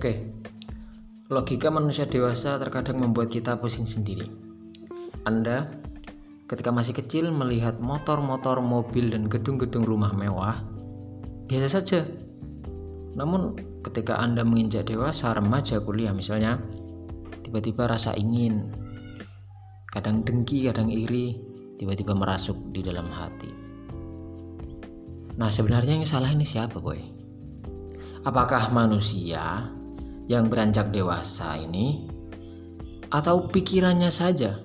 Oke, logika manusia dewasa terkadang membuat kita pusing sendiri. Anda ketika masih kecil melihat motor-motor, mobil, dan gedung-gedung rumah mewah, biasa saja. Namun ketika Anda menginjak dewasa, remaja, kuliah misalnya, tiba-tiba rasa ingin, kadang dengki, kadang iri, tiba-tiba merasuk di dalam hati. Nah, sebenarnya yang salah ini siapa, boy? Apakah manusia yang beranjak dewasa ini atau pikirannya saja?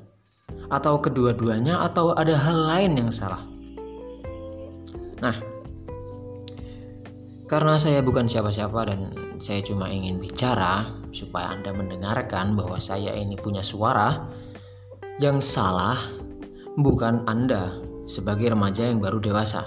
Atau kedua-duanya atau ada hal lain yang salah? Nah, karena saya bukan siapa-siapa dan saya cuma ingin bicara supaya Anda mendengarkan bahwa saya ini punya suara yang salah bukan Anda sebagai remaja yang baru dewasa.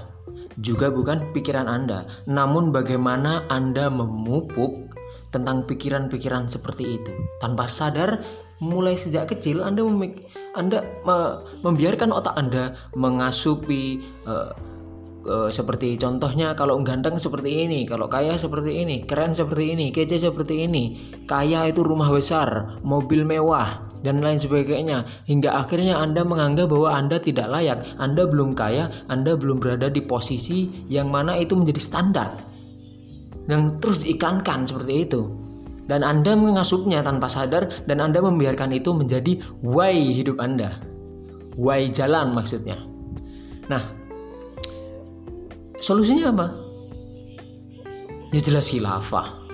Juga bukan pikiran Anda, namun bagaimana Anda memupuk tentang pikiran-pikiran seperti itu. Tanpa sadar, mulai sejak kecil Anda memik Anda me membiarkan otak Anda mengasupi uh, seperti contohnya kalau ganteng seperti ini, kalau kaya seperti ini, keren seperti ini, kece seperti ini. Kaya itu rumah besar, mobil mewah, dan lain sebagainya hingga akhirnya Anda menganggap bahwa Anda tidak layak, Anda belum kaya, Anda belum berada di posisi yang mana itu menjadi standar yang terus diikankan seperti itu. Dan Anda mengasupnya tanpa sadar dan Anda membiarkan itu menjadi why hidup Anda. Why jalan maksudnya. Nah solusinya apa? Ya jelas khilafah